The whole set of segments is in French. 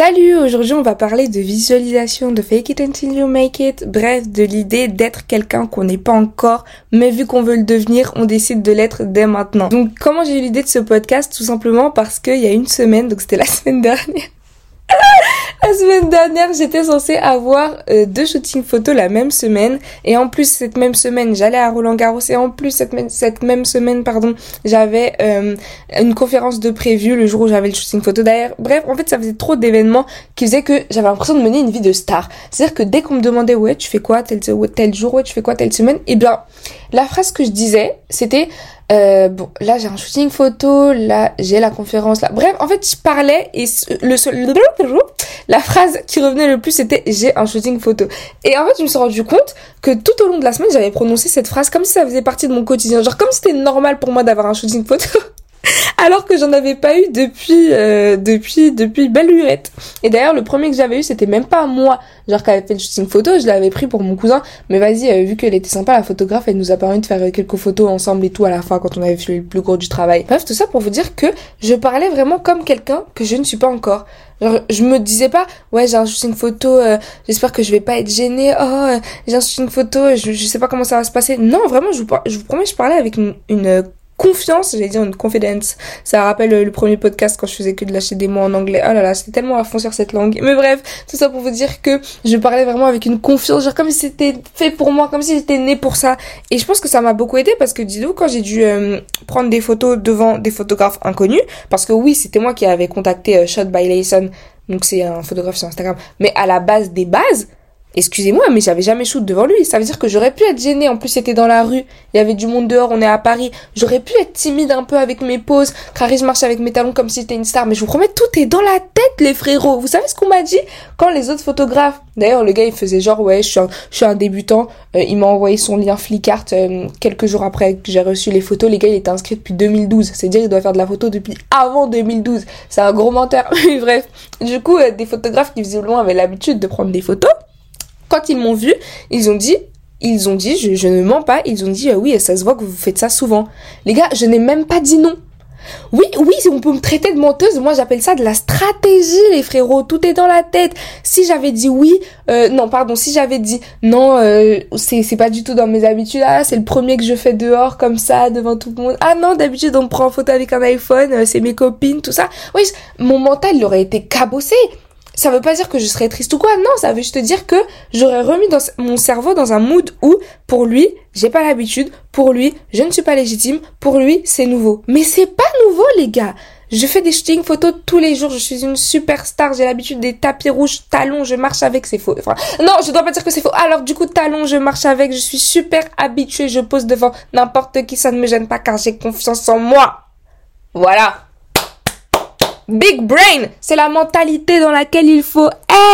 Salut, aujourd'hui on va parler de visualisation, de fake it until you make it, bref, de l'idée d'être quelqu'un qu'on n'est pas encore, mais vu qu'on veut le devenir, on décide de l'être dès maintenant. Donc comment j'ai eu l'idée de ce podcast? Tout simplement parce qu'il y a une semaine, donc c'était la semaine dernière, la semaine dernière, j'étais censée avoir euh, deux shootings photos la même semaine. Et en plus, cette même semaine, j'allais à Roland Garros. Et en plus, cette, même semaine, pardon, j'avais euh, une conférence de prévu le jour où j'avais le shooting photo. D'ailleurs, bref, en fait, ça faisait trop d'événements qui faisaient que j'avais l'impression de mener une vie de star. C'est-à-dire que dès qu'on me demandait, ouais, tu fais quoi tel, tel jour, ouais, tu fais quoi telle semaine, et eh bien, la phrase que je disais, c'était euh, bon, là j'ai un shooting photo, là j'ai la conférence, là. Bref, en fait, je parlais et le seul, la phrase qui revenait le plus c'était j'ai un shooting photo. Et en fait, je me suis rendu compte que tout au long de la semaine, j'avais prononcé cette phrase comme si ça faisait partie de mon quotidien. Genre comme c'était normal pour moi d'avoir un shooting photo. alors que j'en avais pas eu depuis euh, depuis depuis belle lurette. Et d'ailleurs le premier que j'avais eu c'était même pas moi, genre qu'elle avait fait le shooting photo, je l'avais pris pour mon cousin, mais vas-y euh, vu qu'elle était sympa la photographe, elle nous a permis de faire euh, quelques photos ensemble et tout à la fin quand on avait fait le plus gros du travail. Bref, tout ça pour vous dire que je parlais vraiment comme quelqu'un que je ne suis pas encore. Genre, je me disais pas, ouais, j'ai un shooting photo, j'espère que je vais pas être gênée, oh, j'ai un shooting photo, je, je sais pas comment ça va se passer. Non, vraiment, je vous, je vous promets, je parlais avec une, une confiance, j'allais dire une confidence. Ça rappelle le premier podcast quand je faisais que de lâcher des mots en anglais. Oh là là, c'était tellement à fond sur cette langue. Mais bref, tout ça pour vous dire que je parlais vraiment avec une confiance, genre comme si c'était fait pour moi, comme si j'étais née pour ça. Et je pense que ça m'a beaucoup aidé parce que dis-vous, quand j'ai dû euh, prendre des photos devant des photographes inconnus, parce que oui, c'était moi qui avais contacté euh, Shot by Layson, donc c'est un photographe sur Instagram, mais à la base des bases, Excusez-moi, mais j'avais jamais shoot devant lui. Ça veut dire que j'aurais pu être gênée. En plus, c'était dans la rue. Il y avait du monde dehors. On est à Paris. J'aurais pu être timide un peu avec mes poses. Carré, je marche avec mes talons comme si j'étais une star. Mais je vous promets, tout est dans la tête, les frérots. Vous savez ce qu'on m'a dit quand les autres photographes. D'ailleurs, le gars, il faisait genre, ouais, je suis un, je suis un débutant. Euh, il m'a envoyé son lien Flickart euh, quelques jours après que j'ai reçu les photos. Les gars, il était inscrit depuis 2012. C'est-à-dire, il doit faire de la photo depuis avant 2012. C'est un gros menteur. Bref. Du coup, euh, des photographes qui visiblement avaient l'habitude de prendre des photos quand ils m'ont vu, ils ont dit, ils ont dit, je, ne mens pas, ils ont dit, euh, oui, ça se voit que vous faites ça souvent. Les gars, je n'ai même pas dit non. Oui, oui, on peut me traiter de menteuse. Moi, j'appelle ça de la stratégie, les frérots. Tout est dans la tête. Si j'avais dit oui, euh, non, pardon, si j'avais dit non, euh, c'est c'est pas du tout dans mes habitudes. Ah, c'est le premier que je fais dehors comme ça devant tout le monde. Ah non, d'habitude on me prend en photo avec un iPhone, euh, c'est mes copines, tout ça. Oui, mon mental il aurait été cabossé ça veut pas dire que je serais triste ou quoi, non, ça veut juste dire que j'aurais remis dans mon cerveau dans un mood où, pour lui, j'ai pas l'habitude, pour lui, je ne suis pas légitime, pour lui, c'est nouveau. Mais c'est pas nouveau, les gars. Je fais des shootings photos tous les jours, je suis une superstar, j'ai l'habitude des tapis rouges, talons, je marche avec, c'est faux. Enfin, non, je dois pas dire que c'est faux. Alors, du coup, talons, je marche avec, je suis super habituée, je pose devant n'importe qui, ça ne me gêne pas car j'ai confiance en moi. Voilà. Big brain, c'est la mentalité dans laquelle il faut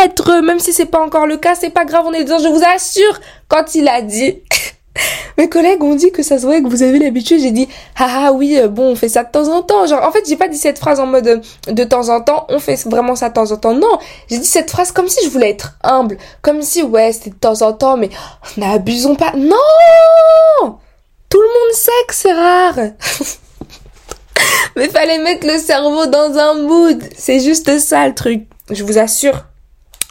être. Même si c'est pas encore le cas, c'est pas grave, on est dedans. Je vous assure, quand il a dit, mes collègues ont dit que ça se voyait que vous avez l'habitude. J'ai dit, ah, ah oui, euh, bon, on fait ça de temps en temps. Genre, en fait, j'ai pas dit cette phrase en mode euh, de temps en temps, on fait vraiment ça de temps en temps. Non, j'ai dit cette phrase comme si je voulais être humble, comme si ouais, c'était de temps en temps, mais n'abusons pas. Non, tout le monde sait que c'est rare. Mais fallait mettre le cerveau dans un mood. C'est juste ça le truc. Je vous assure.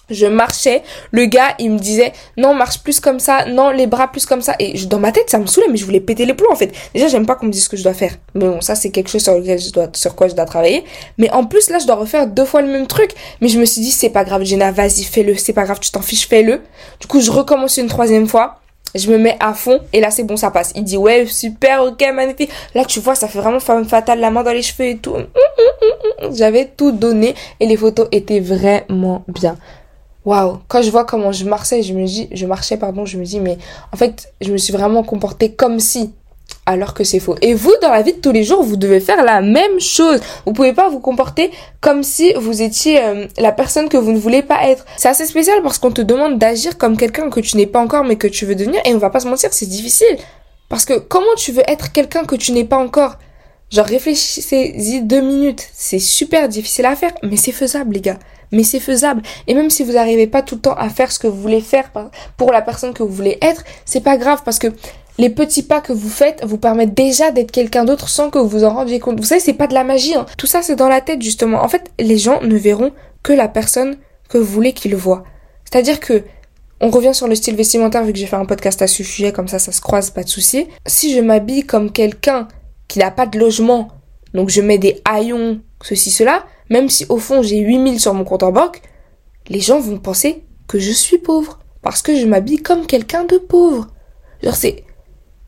Je marchais, le gars il me disait non marche plus comme ça, non les bras plus comme ça et dans ma tête ça me saoulait mais je voulais péter les plombs en fait. Déjà j'aime pas qu'on me dise ce que je dois faire. Mais bon ça c'est quelque chose sur lequel je dois sur quoi je dois travailler. Mais en plus là je dois refaire deux fois le même truc. Mais je me suis dit c'est pas grave Jenna vas-y fais-le, c'est pas grave tu t'en fiches fais-le. Du coup je recommence une troisième fois je me mets à fond et là c'est bon ça passe. Il dit ouais super ok magnifique. Là tu vois ça fait vraiment femme fatale la main dans les cheveux et tout. J'avais tout donné et les photos étaient vraiment bien. Waouh. Quand je vois comment je marchais je me dis je marchais pardon je me dis mais en fait je me suis vraiment comportée comme si alors que c'est faux. Et vous, dans la vie de tous les jours, vous devez faire la même chose. Vous pouvez pas vous comporter comme si vous étiez euh, la personne que vous ne voulez pas être. C'est assez spécial parce qu'on te demande d'agir comme quelqu'un que tu n'es pas encore mais que tu veux devenir et on va pas se mentir, c'est difficile. Parce que comment tu veux être quelqu'un que tu n'es pas encore? Genre réfléchissez-y deux minutes. C'est super difficile à faire, mais c'est faisable les gars. Mais c'est faisable. Et même si vous n'arrivez pas tout le temps à faire ce que vous voulez faire pour la personne que vous voulez être, c'est pas grave parce que les petits pas que vous faites vous permettent déjà d'être quelqu'un d'autre sans que vous vous en rendiez compte. Vous savez, c'est pas de la magie. Hein. Tout ça, c'est dans la tête, justement. En fait, les gens ne verront que la personne que vous voulez qu'il voit. C'est-à-dire que on revient sur le style vestimentaire vu que j'ai fait un podcast à ce sujet, comme ça ça se croise, pas de souci. Si je m'habille comme quelqu'un qui n'a pas de logement, donc je mets des haillons, ceci, cela, même si au fond j'ai 8000 sur mon compte en banque, les gens vont penser que je suis pauvre. Parce que je m'habille comme quelqu'un de pauvre. Genre c'est,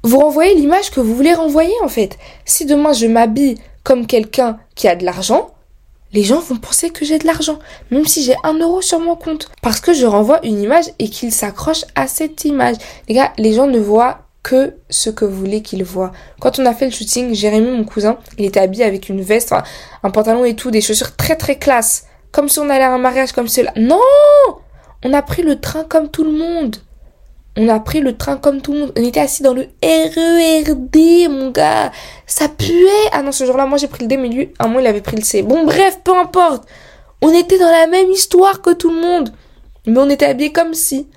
vous renvoyez l'image que vous voulez renvoyer en fait. Si demain je m'habille comme quelqu'un qui a de l'argent, les gens vont penser que j'ai de l'argent, même si j'ai un euro sur mon compte. Parce que je renvoie une image et qu'ils s'accrochent à cette image. Les gars, les gens ne voient que ce que vous voulez qu'ils voient. Quand on a fait le shooting, Jérémy, mon cousin, il était habillé avec une veste, un pantalon et tout, des chaussures très très classe. Comme si on allait à un mariage comme cela. Non! On a pris le train comme tout le monde. On a pris le train comme tout le monde. On était assis dans le RERD, mon gars. Ça puait. Ah non, ce jour-là, moi j'ai pris le D, mais lui, un mois, il avait pris le C. Bon, bref, peu importe. On était dans la même histoire que tout le monde. Mais on était habillés comme si.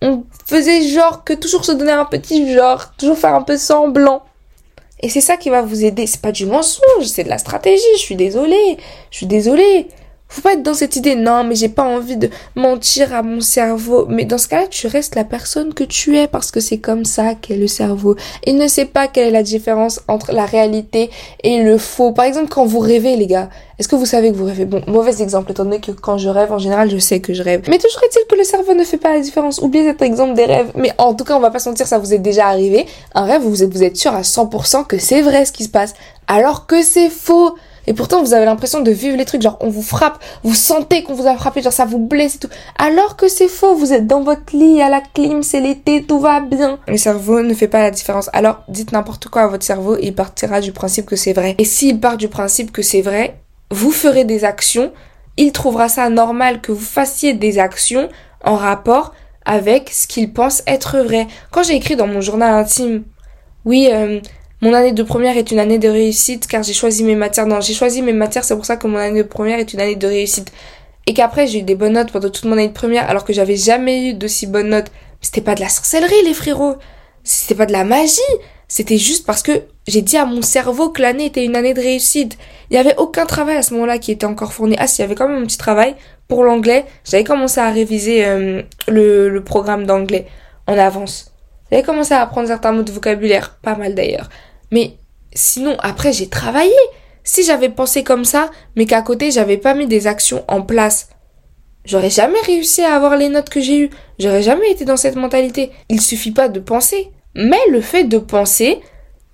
On faisait genre que toujours se donner un petit genre. Toujours faire un peu semblant. Et c'est ça qui va vous aider. C'est pas du mensonge, c'est de la stratégie. Je suis désolée. Je suis désolée. Faut pas être dans cette idée, non, mais j'ai pas envie de mentir à mon cerveau. Mais dans ce cas-là, tu restes la personne que tu es parce que c'est comme ça qu'est le cerveau. Il ne sait pas quelle est la différence entre la réalité et le faux. Par exemple, quand vous rêvez, les gars, est-ce que vous savez que vous rêvez? Bon, mauvais exemple, étant donné que quand je rêve, en général, je sais que je rêve. Mais toujours est-il que le cerveau ne fait pas la différence. Oubliez cet exemple des rêves. Mais en tout cas, on va pas sentir, ça vous est déjà arrivé. Un rêve, vous êtes, vous êtes sûr à 100% que c'est vrai ce qui se passe. Alors que c'est faux. Et pourtant, vous avez l'impression de vivre les trucs, genre on vous frappe, vous sentez qu'on vous a frappé, genre ça vous blesse et tout. Alors que c'est faux, vous êtes dans votre lit, à la clim, c'est l'été, tout va bien. Le cerveau ne fait pas la différence. Alors dites n'importe quoi à votre cerveau, il partira du principe que c'est vrai. Et s'il part du principe que c'est vrai, vous ferez des actions, il trouvera ça normal que vous fassiez des actions en rapport avec ce qu'il pense être vrai. Quand j'ai écrit dans mon journal intime, oui, euh, mon année de première est une année de réussite car j'ai choisi mes matières. Non, j'ai choisi mes matières, c'est pour ça que mon année de première est une année de réussite. Et qu'après j'ai eu des bonnes notes pendant toute mon année de première alors que j'avais jamais eu d'aussi bonnes notes. C'était pas de la sorcellerie les frérots. C'était pas de la magie. C'était juste parce que j'ai dit à mon cerveau que l'année était une année de réussite. Il y avait aucun travail à ce moment-là qui était encore fourni. Ah, si, il y avait quand même un petit travail pour l'anglais. J'avais commencé à réviser euh, le, le programme d'anglais en avance. J'avais commencé à apprendre certains mots de vocabulaire, pas mal d'ailleurs. Mais sinon, après, j'ai travaillé. Si j'avais pensé comme ça, mais qu'à côté, j'avais pas mis des actions en place, j'aurais jamais réussi à avoir les notes que j'ai eues. J'aurais jamais été dans cette mentalité. Il suffit pas de penser. Mais le fait de penser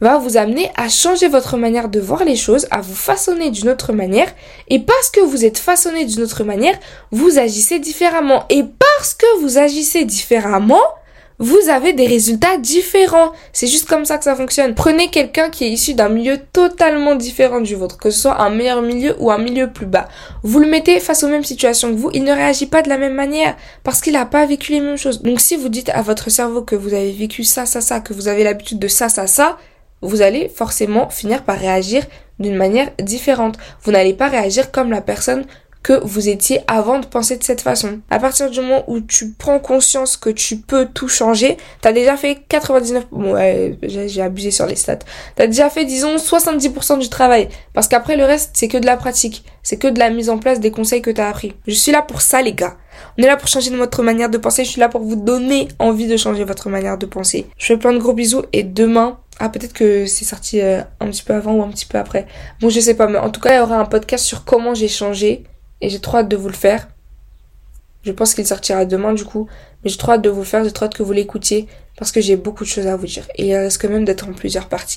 va vous amener à changer votre manière de voir les choses, à vous façonner d'une autre manière. Et parce que vous êtes façonné d'une autre manière, vous agissez différemment. Et parce que vous agissez différemment, vous avez des résultats différents. C'est juste comme ça que ça fonctionne. Prenez quelqu'un qui est issu d'un milieu totalement différent du vôtre, que ce soit un meilleur milieu ou un milieu plus bas. Vous le mettez face aux mêmes situations que vous, il ne réagit pas de la même manière parce qu'il n'a pas vécu les mêmes choses. Donc si vous dites à votre cerveau que vous avez vécu ça, ça, ça, que vous avez l'habitude de ça, ça, ça, vous allez forcément finir par réagir d'une manière différente. Vous n'allez pas réagir comme la personne que vous étiez avant de penser de cette façon. À partir du moment où tu prends conscience que tu peux tout changer, t'as déjà fait 99, ouais, j'ai abusé sur les stats. T'as déjà fait, disons, 70% du travail. Parce qu'après, le reste, c'est que de la pratique. C'est que de la mise en place des conseils que t'as appris. Je suis là pour ça, les gars. On est là pour changer votre manière de penser. Je suis là pour vous donner envie de changer votre manière de penser. Je fais plein de gros bisous et demain, ah, peut-être que c'est sorti euh, un petit peu avant ou un petit peu après. Bon, je sais pas, mais en tout cas, il y aura un podcast sur comment j'ai changé et j'ai trop hâte de vous le faire. Je pense qu'il sortira demain du coup, mais j'ai trop hâte de vous le faire, j'ai trop hâte que vous l'écoutiez parce que j'ai beaucoup de choses à vous dire et il risque même d'être en plusieurs parties.